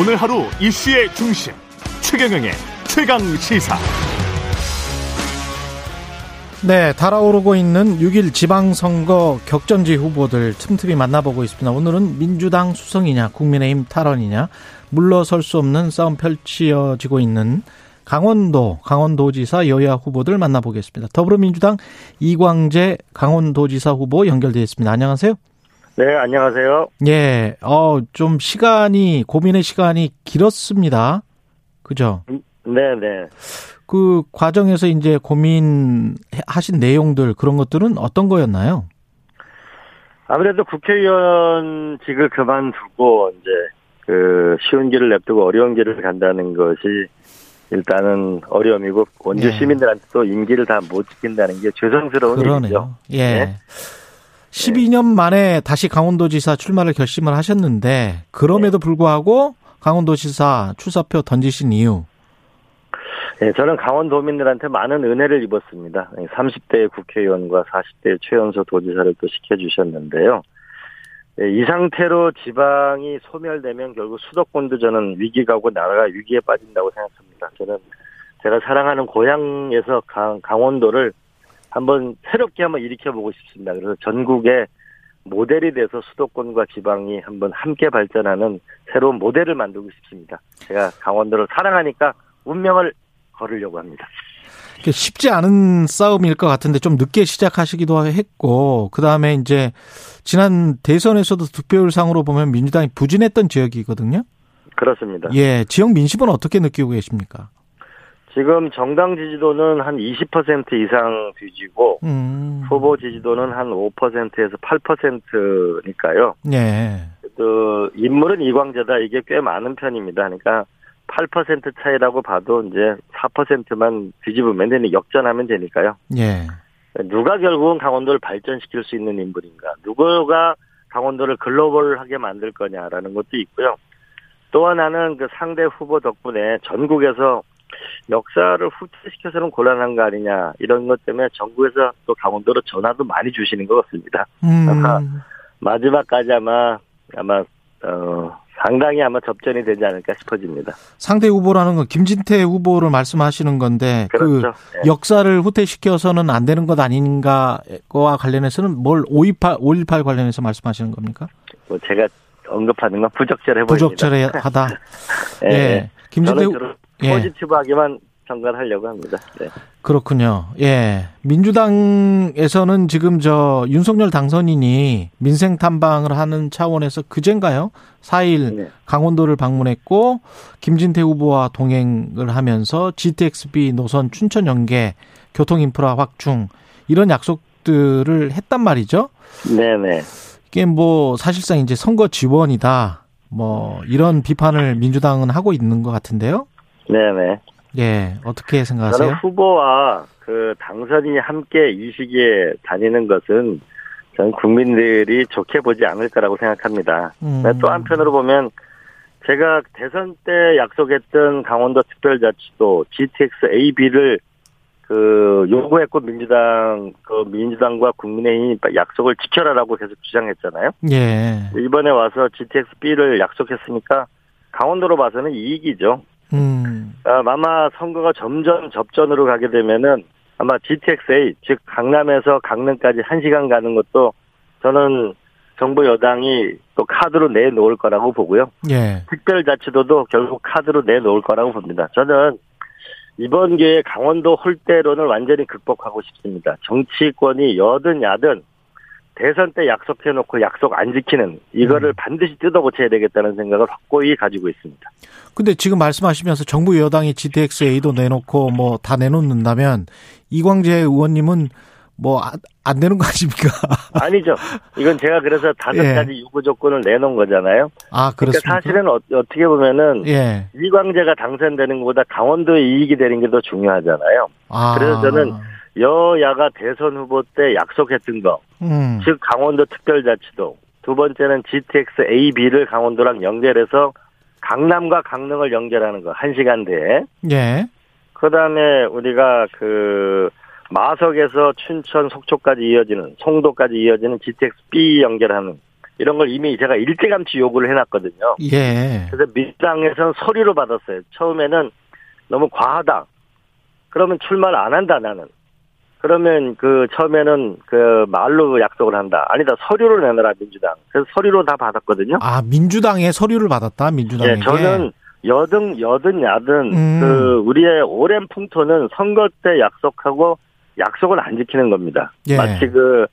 오늘 하루 이슈의 중심 최경영의 최강 시사. 네, 달아오르고 있는 6일 지방선거 격전지 후보들 틈틈이 만나보고 있습니다. 오늘은 민주당 수성이냐, 국민의힘 탈원이냐, 물러설 수 없는 싸움 펼쳐지고 있는 강원도, 강원도지사 여야 후보들 만나보겠습니다. 더불어민주당 이광재 강원도지사 후보 연결되어 있습니다. 안녕하세요. 네, 안녕하세요. 예, 어, 좀 시간이, 고민의 시간이 길었습니다. 그죠? 네, 네. 그 과정에서 이제 고민하신 내용들, 그런 것들은 어떤 거였나요? 아무래도 국회의원 직을 그만두고, 이제, 그, 쉬운 길을 냅두고 어려운 길을 간다는 것이 일단은 어려움이고, 원주 예. 시민들한테도 임기를 다 못 지킨다는 게 죄송스러운 그러네요. 일이죠. 예. 네. 12년 만에 다시 강원도지사 출마를 결심을 하셨는데 그럼에도 불구하고 강원도지사 출사표 던지신 이유. 네, 저는 강원도민들한테 많은 은혜를 입었습니다. 30대 국회의원과 40대 최연소 도지사를 또 시켜주셨는데요. 네, 이 상태로 지방이 소멸되면 결국 수도권도 저는 위기 가고 나라가 위기에 빠진다고 생각합니다. 저는 제가 사랑하는 고향에서 강, 강원도를 한번 새롭게 한번 일으켜보고 싶습니다. 그래서 전국에 모델이 돼서 수도권과 지방이 한번 함께 발전하는 새로운 모델을 만들고 싶습니다. 제가 강원도를 사랑하니까 운명을 걸으려고 합니다. 쉽지 않은 싸움일 것 같은데 좀 늦게 시작하시기도 했고 그 다음에 이제 지난 대선에서도 득표율상으로 보면 민주당이 부진했던 지역이거든요. 그렇습니다. 예, 지역 민심은 어떻게 느끼고 계십니까? 지금 정당 지지도는 한 20% 이상 뒤지고 음, 후보 지지도는 한 5%에서 8%니까요. 예, 그 인물은 이광재다 이게 꽤 많은 편입니다. 그러니까 8% 차이라고 봐도 이제 4%만 뒤집으면 되니 역전하면 되니까요. 예, 누가 결국은 강원도를 발전시킬 수 있는 인물인가? 누구가 강원도를 글로벌하게 만들 거냐라는 것도 있고요. 또 하나는 그 상대 후보 덕분에 전국에서 역사를 후퇴시켜서는 곤란한 거 아니냐 이런 것 때문에 전국에서 또 강원도로 전화도 많이 주시는 것 같습니다. 아마 음, 마지막까지 아마 아마 어 상당히 아마 접전이 되지 않을까 싶어집니다. 상대 후보라는 건 김진태 후보를 말씀하시는 건데 그 그렇죠. 예. 역사를 후퇴시켜서는 안 되는 것 아닌가와 관련해서는 뭘 528, 518 관련해서 말씀하시는 겁니까? 뭐 제가 언급하는 건 부적절해 보입니다. 부적절하다. 예. 예. 김진태 저는 후- 그런 예. 포지티브하게만 평가하려고 합니다. 네. 그렇군요. 예. 민주당에서는 지금 저 윤석열 당선인이 민생 탐방을 하는 차원에서 그젠가요? 4일 네. 강원도를 방문했고 김진태 후보와 동행을 하면서 GTXB 노선 춘천 연계 교통 인프라 확충 이런 약속들을 했단 말이죠. 네 네. 이게 뭐 사실상 이제 선거 지원이다. 뭐 이런 비판을 민주당은 하고 있는 것 같은데요. 네네. 예, 어떻게 저는 생각하세요? 후보와 그 당선인이 함께 이 시기에 다니는 것은 저는 국민들이 좋게 보지 않을 거라고 생각합니다. 음. 또 한편으로 보면 제가 대선 때 약속했던 강원도 특별자치도 GTX AB를 그 요구했고 민주당 그 민주당과 국민의힘이 약속을 지켜라라고 계속 주장했잖아요. 예. 이번에 와서 GTX B를 약속했으니까 강원도로 봐서는 이익이죠. 음. 아, 아마 선거가 점점 접전으로 가게 되면은 아마 GTX-A 즉 강남에서 강릉까지 1시간 가는 것도 저는 정부 여당이 또 카드로 내놓을 거라고 보고요. 예. 특별자치도도 결국 카드로 내놓을 거라고 봅니다. 저는 이번 기회에 강원도 홀대론을 완전히 극복하고 싶습니다. 정치권이 여든 야든 대선 때 약속해놓고 약속 안 지키는 이거를 음. 반드시 뜯어고쳐야 되겠다는 생각을 확고히 가지고 있습니다. 근데 지금 말씀하시면서 정부 여당이 GTX-A도 내놓고 뭐 다 내놓는다면 이광재 의원님은 뭐 안 되는 거 아닙니까? 아니죠. 이건 제가 그래서 다섯 예. 가지 요구 조건을 내놓은 거잖아요. 아, 그러니까 그렇습니까? 사실은 어, 떻게 보면은 예. 이광재가 당선되는 것보다 강원도의 이익이 되는 게 더 중요하잖아요. 아. 그래서 저는 여야가 대선 후보 때 약속했던 거, 음. 즉 강원도 특별자치도, 두 번째는 GTX AB를 강원도랑 연결해서 강남과 강릉을 연결하는 거, 한 시간대에. 예. 그 다음에 우리가 그 마석에서 춘천 속초까지 이어지는, 송도까지 이어지는 GTX B 연결하는 이런 걸 이미 제가 일찌감치 요구를 해놨거든요. 예. 그래서 민주당에서는 서류로 받았어요. 처음에는 너무 과하다. 그러면 출마를 안 한다 나는. 그러면 그 처음에는 그 말로 약속을 한다. 아니다 서류로 내놔라 민주당. 그래서 서류로 다 받았거든요. 아 민주당의 서류를 받았다 민주당에게. 예, 저는 여든 여든 야든 음. 그 우리의 오랜 풍토는 선거 때 약속하고 약속을 안 지키는 겁니다. 예. 마치 그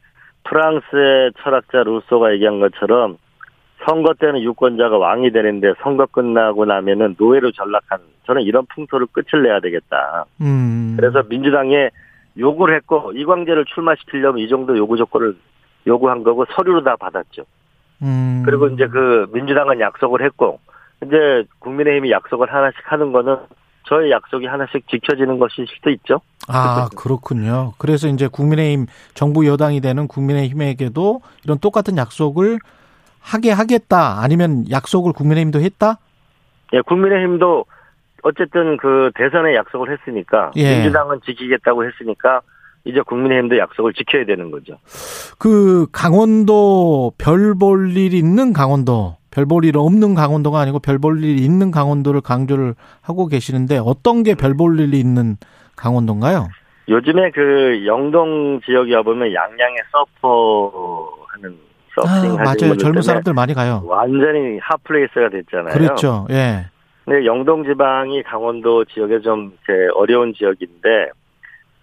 프랑스의 철학자 루소가 얘기한 것처럼 선거 때는 유권자가 왕이 되는데 선거 끝나고 나면은 노예로 전락한 저는 이런 풍토를 끝을 내야 되겠다. 음. 그래서 민주당에 요구를 했고 이광재를 출마시키려면 이 정도 요구 조건을 요구한 거고 서류로 다 받았죠. 음. 그리고 이제 그 민주당은 약속을 했고 이제 국민의힘이 약속을 하나씩 하는 거는 저의 약속이 하나씩 지켜지는 것일 수도 있죠. 아 그렇군요. 그래서 이제 국민의힘 정부 여당이 되는 국민의힘에게도 이런 똑같은 약속을 하게 하겠다. 아니면 약속을 국민의힘도 했다. 예, 국민의힘도 어쨌든 그 대선에 약속을 했으니까 예. 민주당은 지키겠다고 했으니까 이제 국민의힘도 약속을 지켜야 되는 거죠. 그 강원도 별 볼 일 있는 강원도 별 볼 일 없는 강원도가 아니고 별 볼 일 있는 강원도를 강조를 하고 계시는데 어떤 게 별 볼 일이 있는 강원도인가요? 요즘에 그 영동 지역에 와보면 양양에 서퍼 하는 서핑 아, 하시는 맞아요. 젊은 사람들 많이 가요. 완전히 hot place가 됐잖아요. 그렇죠. 예. 근데 영동 지방이 강원도 지역에 좀 이렇게 어려운 지역인데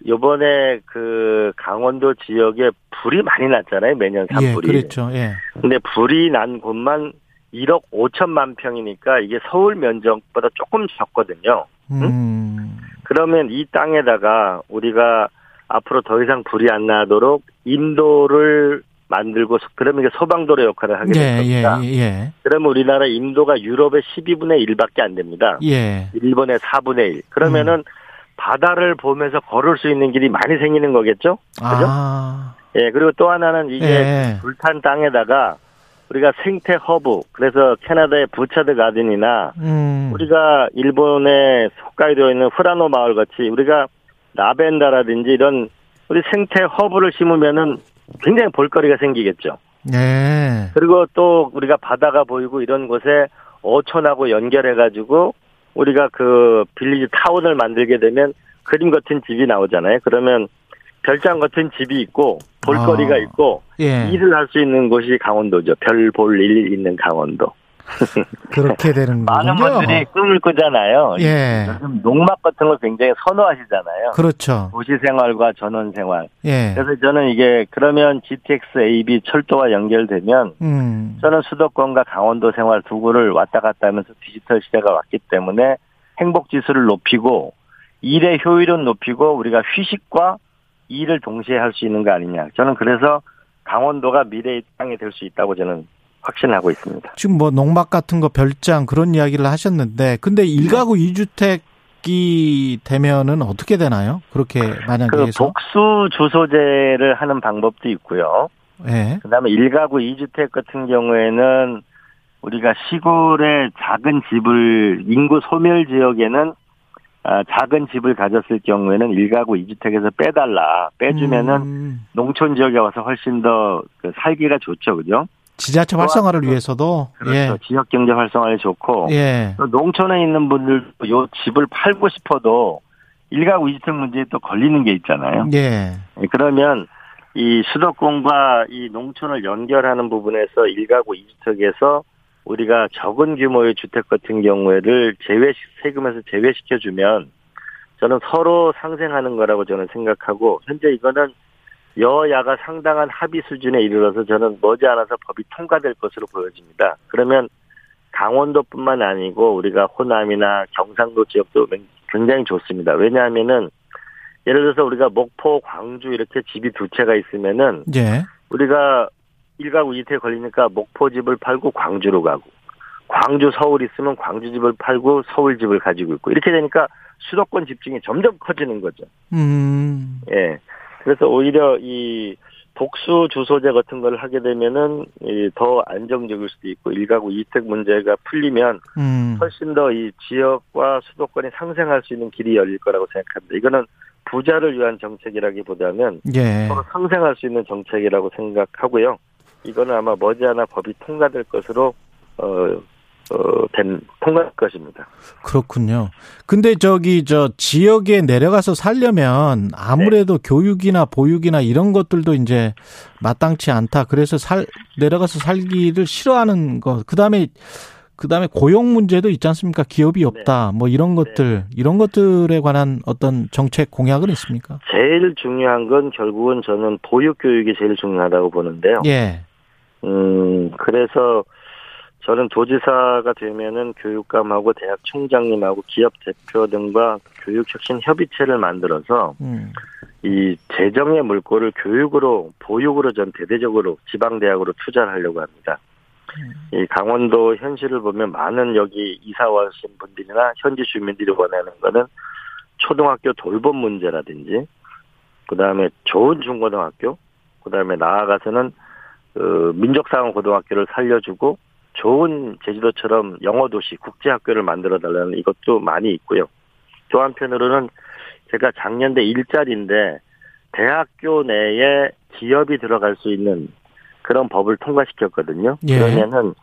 요번에 그 강원도 지역에 불이 많이 났잖아요. 매년 예, 산불이. 그렇죠. 예. 근데 불이 난 곳만 1억 5천만 평이니까 이게 서울 면적보다 조금 적거든요. 음. 그러면 이 땅에다가 우리가 앞으로 더 이상 불이 안 나도록 임도를 만들고 그러면 이게 소방도로 역할을 하게 될 예, 예, 겁니다. 예. 그러면 우리나라 임도가 유럽의 12분의 1밖에 안 됩니다. 예. 일본의 4분의 1. 그러면은 음. 바다를 보면서 걸을 수 있는 길이 많이 생기는 거겠죠? 그죠? 아. 예, 그리고 또 하나는 이게 예. 불탄 땅에다가 우리가 생태 허브, 그래서 캐나다의 부차드 가든이나 음. 우리가 일본의 홋카이도에 있는 후라노 마을 같이 우리가 라벤더라든지 이런 우리 생태 허브를 심으면은 굉장히 볼거리가 생기겠죠. 예. 그리고 또 우리가 바다가 보이고 이런 곳에 어촌하고 연결해가지고 우리가 그 빌리지 타운을 만들게 되면 그림 같은 집이 나오잖아요. 그러면 별장 같은 집이 있고 볼거리가 아. 있고 예. 일을 할 수 있는 곳이 강원도죠. 별 볼 일 있는 강원도. 그렇게 되는 많은 거군요. 분들이 꿈을 꾸잖아요. 예. 요즘 농막 같은 걸 굉장히 선호하시잖아요. 그렇죠. 도시 생활과 전원 생활. 예. 그래서 저는 이게 그러면 GTX AB 철도와 연결되면 음. 저는 수도권과 강원도 생활 두 구를 왔다 갔다 하면서 디지털 시대가 왔기 때문에 행복 지수를 높이고 일의 효율은 높이고 우리가 휴식과 일을 동시에 할 수 있는 거 아니냐. 저는 그래서 강원도가 미래의 땅이 될 수 있다고 저는 확신하고 있습니다. 지금 뭐 농막 같은 거 별장 그런 이야기를 하셨는데 근데 일가구 이주택 이 되면은 어떻게 되나요? 그렇게 만약에 그 해서 복수 주소제를 하는 방법도 있고요. 예. 그다음에 일가구 2주택 같은 경우에는 우리가 시골에 작은 집을 인구 소멸 지역에는 아, 작은 집을 가졌을 경우에는 일가구 2주택에서 빼달라 빼주면은 음, 농촌 지역에 와서 훨씬 더그 살기가 좋죠, 그죠? 지자체 활성화를 위해서도 그렇죠. 지역 경제 활성화에 좋고 예. 예. 또 농촌에 있는 분들도 요 집을 팔고 싶어도 일가구 2주택 문제에 또 걸리는 게 있잖아요. 예. 예, 그러면 이 수도권과 이 농촌을 연결하는 부분에서 일가구 2주택에서 우리가 적은 규모의 주택 같은 경우에를 제외 세금에서 제외시켜 주면 저는 서로 상생하는 거라고 저는 생각하고 현재 이거는 여야가 상당한 합의 수준에 이르러서 저는 머지않아서 법이 통과될 것으로 보여집니다. 그러면 강원도뿐만 아니고 우리가 호남이나 경상도 지역도 굉장히 좋습니다. 왜냐하면은 예를 들어서 우리가 목포, 광주 이렇게 집이 두 채가 있으면은 예. 우리가 일가구 이태 걸리니까 목포 집을 팔고 광주로 가고 광주 서울 있으면 광주 집을 팔고 서울 집을 가지고 있고 이렇게 되니까 수도권 집중이 점점 커지는 거죠. 음. 예. 그래서 오히려 이 복수 주소제 같은 걸 하게 되면은 이더 안정적일 수도 있고 일가구 이택 문제가 풀리면 음. 훨씬 더 이 지역과 수도권이 상생할 수 있는 길이 열릴 거라고 생각합니다. 이거는 부자를 위한 정책이라기보다는 예. 서로 상생할 수 있는 정책이라고 생각하고요. 이거는 아마 머지않아 법이 통과될 것으로 어, 어, 된 통과할 것입니다. 그렇군요. 근데 저기 저 지역에 내려가서 살려면 아무래도 네. 교육이나 보육이나 이런 것들도 이제 마땅치 않다. 그래서 살 내려가서 살기를 싫어하는 거. 그다음에 그다음에 고용 문제도 있지 않습니까? 기업이 없다. 네. 뭐 이런 것들 네. 이런 것들에 관한 어떤 정책 공약은 있습니까? 제일 중요한 건 결국은 저는 보육 교육이 제일 중요하다고 보는데요. 예. 음, 그래서 저는 도지사가 되면은 교육감하고 대학 총장님하고 기업 대표 등과 교육혁신 협의체를 만들어서 음. 이 재정의 물꼬를 교육으로 보육으로 전 대대적으로 지방 대학으로 투자를 하려고 합니다. 음. 이 강원도 현실을 보면 많은 여기 이사 와신 분들이나 현지 주민들이 원하는 거는 초등학교 돌봄 문제라든지 그다음에 좋은 중고등학교 그다음에 나아가서는 그 민족상원 고등학교를 살려주고 좋은 제주도처럼 영어 도시 국제 학교를 만들어 달라는 이것도 많이 있고요. 또 한편으로는 제가 작년대 일자리인데 대학교 내에 기업이 들어갈 수 있는 그런 법을 통과시켰거든요. 예. 그러면은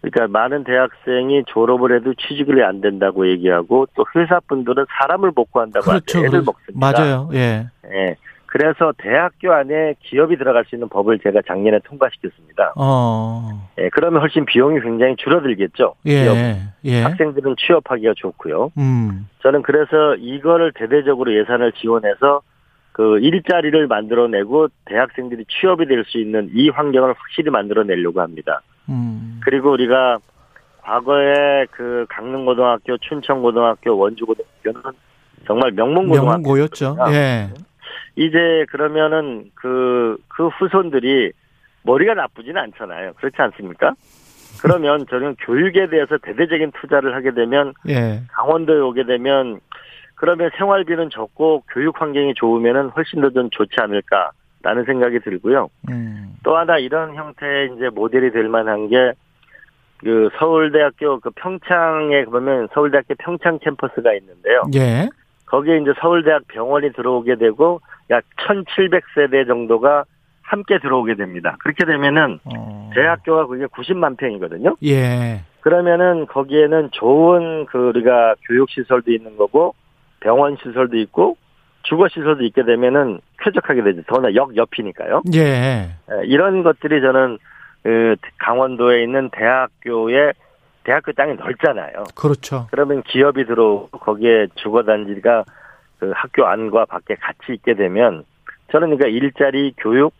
그러니까 많은 대학생이 졸업을 해도 취직을 안 된다고 얘기하고 또 회사분들은 사람을 못 구한다고 그렇죠. 애를 먹습니다. 맞아요. 예. 예. 그래서 대학교 안에 기업이 들어갈 수 있는 법을 제가 작년에 통과시켰습니다. 어. 예, 그러면 훨씬 비용이 굉장히 줄어들겠죠. 예. 예. 학생들은 취업하기가 좋고요. 음. 저는 그래서 이거를 대대적으로 예산을 지원해서 그 일자리를 만들어내고 대학생들이 취업이 될 수 있는 이 환경을 확실히 만들어내려고 합니다. 음. 그리고 우리가 과거에 그 강릉고등학교, 춘천고등학교, 원주고등학교는 정말 명문고등학교 명문고였죠. 예. 이제 그러면은 그, 그 후손들이 머리가 나쁘지는 않잖아요. 그렇지 않습니까? 그러면 저는 교육에 대해서 대대적인 투자를 하게 되면 예. 강원도에 오게 되면 그러면 생활비는 적고 교육 환경이 좋으면은 훨씬 더 좀 좋지 않을까라는 생각이 들고요. 음. 또 하나 이런 형태의 이제 모델이 될 만한 게 그 서울대학교 그 평창에 그러면 서울대학교 평창 캠퍼스가 있는데요. 예. 거기에 이제 서울대학 병원이 들어오게 되고 약 1,700세대 정도가 함께 들어오게 됩니다. 그렇게 되면은 어. 제 학교가 그게 90만 평이거든요. 예. 그러면은 거기에는 좋은 그 우리가 교육 시설도 있는 거고 병원 시설도 있고 주거 시설도 있게 되면은 쾌적하게 되죠. 더나 역 옆이니까요. 예. 예 이런 것들이 저는 그 강원도에 있는 대학교에 대학교 땅이 넓잖아요. 그렇죠. 그러면 기업이 들어오고 거기에 주거 단지가 그 학교 안과 밖에 같이 있게 되면 저는 그러니까 일자리, 교육,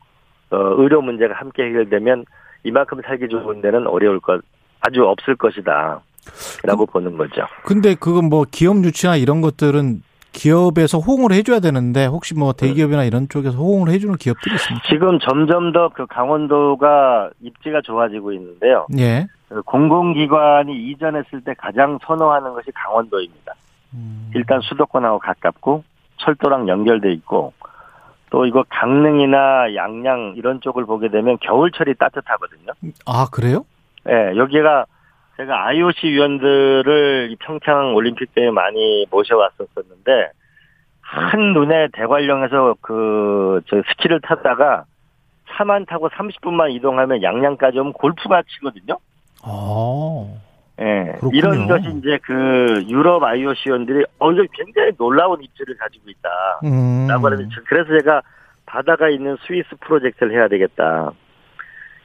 어, 의료 문제가 함께 해결되면 이만큼 살기 좋은 데는 어려울 것 아주 없을 것이다. 라고 그, 보는 거죠. 근데 그건 뭐 기업 유치나 이런 것들은 기업에서 호응을 해줘야 되는데 혹시 뭐 대기업이나 이런 쪽에서 호응을 해주는 기업들이 있습니까? 지금 점점 더 그 강원도가 입지가 좋아지고 있는데요. 예. 그 공공기관이 이전했을 때 가장 선호하는 것이 강원도입니다. 음. 일단 수도권하고 가깝고 철도랑 연결돼 있고 또 이거 강릉이나 양양 이런 쪽을 보게 되면 겨울철이 따뜻하거든요. 아 그래요? 네, 여기가 제가 IOC 위원들을 평창 올림픽 때 많이 모셔왔었었는데 한 눈에 대관령에서 그 저 스키를 타다가 차만 타고 30분만 이동하면 양양까지 오면 골프가 치거든요. 아. 예. 그렇군요. 이런 것이 이제 그 유럽 IOC원들이 어, 이거 굉장히 놀라운 입지를 가지고 있다. 음. 라고 하는데, 그래서 제가 바다가 있는 스위스 프로젝트를 해야 되겠다.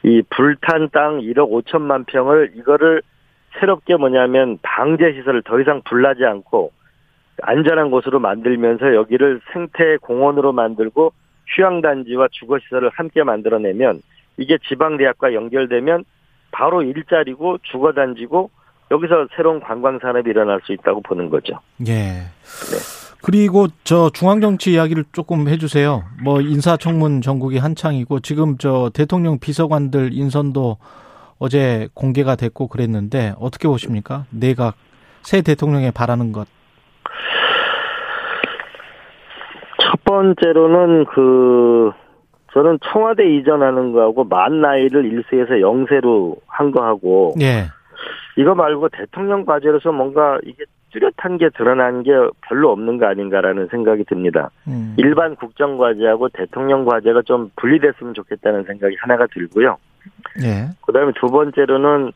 이 불탄 땅 1억 5천만 평을 이거를 새롭게 뭐냐면 방제 시설을 더 이상 불나지 않고 안전한 곳으로 만들면서 여기를 생태 공원으로 만들고 휴양 단지와 주거 시설을 함께 만들어내면 이게 지방 대학과 연결되면 바로 일자리고 주거 단지고 여기서 새로운 관광 산업이 일어날 수 있다고 보는 거죠. 예. 네. 그리고 저 중앙 정치 이야기를 조금 해주세요. 뭐 인사청문 전국이 한창이고 지금 저 대통령 비서관들 인선도 어제 공개가 됐고 그랬는데 어떻게 보십니까? 내각 새 대통령에 바라는 것. 첫 번째로는 그 저는 청와대 이전하는 거하고 만 나이를 1세에서 0세로 한 거하고 예. 이거 말고 대통령 과제로서 뭔가 이게 뚜렷한 게 드러난 게 별로 없는 거 아닌가라는 생각이 듭니다. 음. 일반 국정 과제하고 대통령 과제가 좀 분리됐으면 좋겠다는 생각이 하나가 들고요. 예. 그다음에 두 번째로는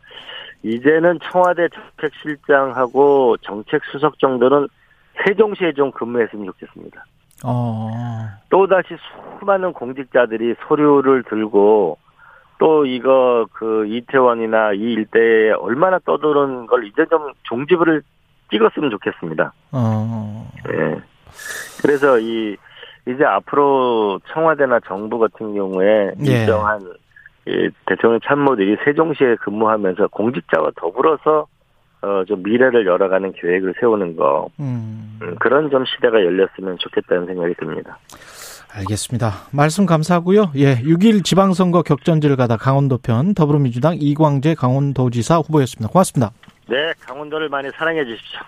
이제는 청와대 정책실장하고 정책수석 정도는 세종시에 좀 근무했으면 좋겠습니다. 어. 또다시 수많은 공직자들이 서류를 들고 또 이거 그 이태원이나 이 일대에 얼마나 떠도는 걸 이제 좀 종지부를 찍었으면 좋겠습니다. 어. 예. 그래서 이 이제 앞으로 청와대나 정부 같은 경우에 예. 일정한 이 대통령 참모들이 세종시에 근무하면서 공직자와 더불어서 어좀 미래를 열어가는 계획을 세우는 거 음. 음, 그런 좀 시대가 열렸으면 좋겠다는 생각이 듭니다. 알겠습니다. 말씀 감사하고요. 예, 6일 지방선거 격전지를 가다 강원도 편 더불어민주당 이광재 강원도지사 후보였습니다. 고맙습니다. 네, 강원도를 많이 사랑해 주십시오.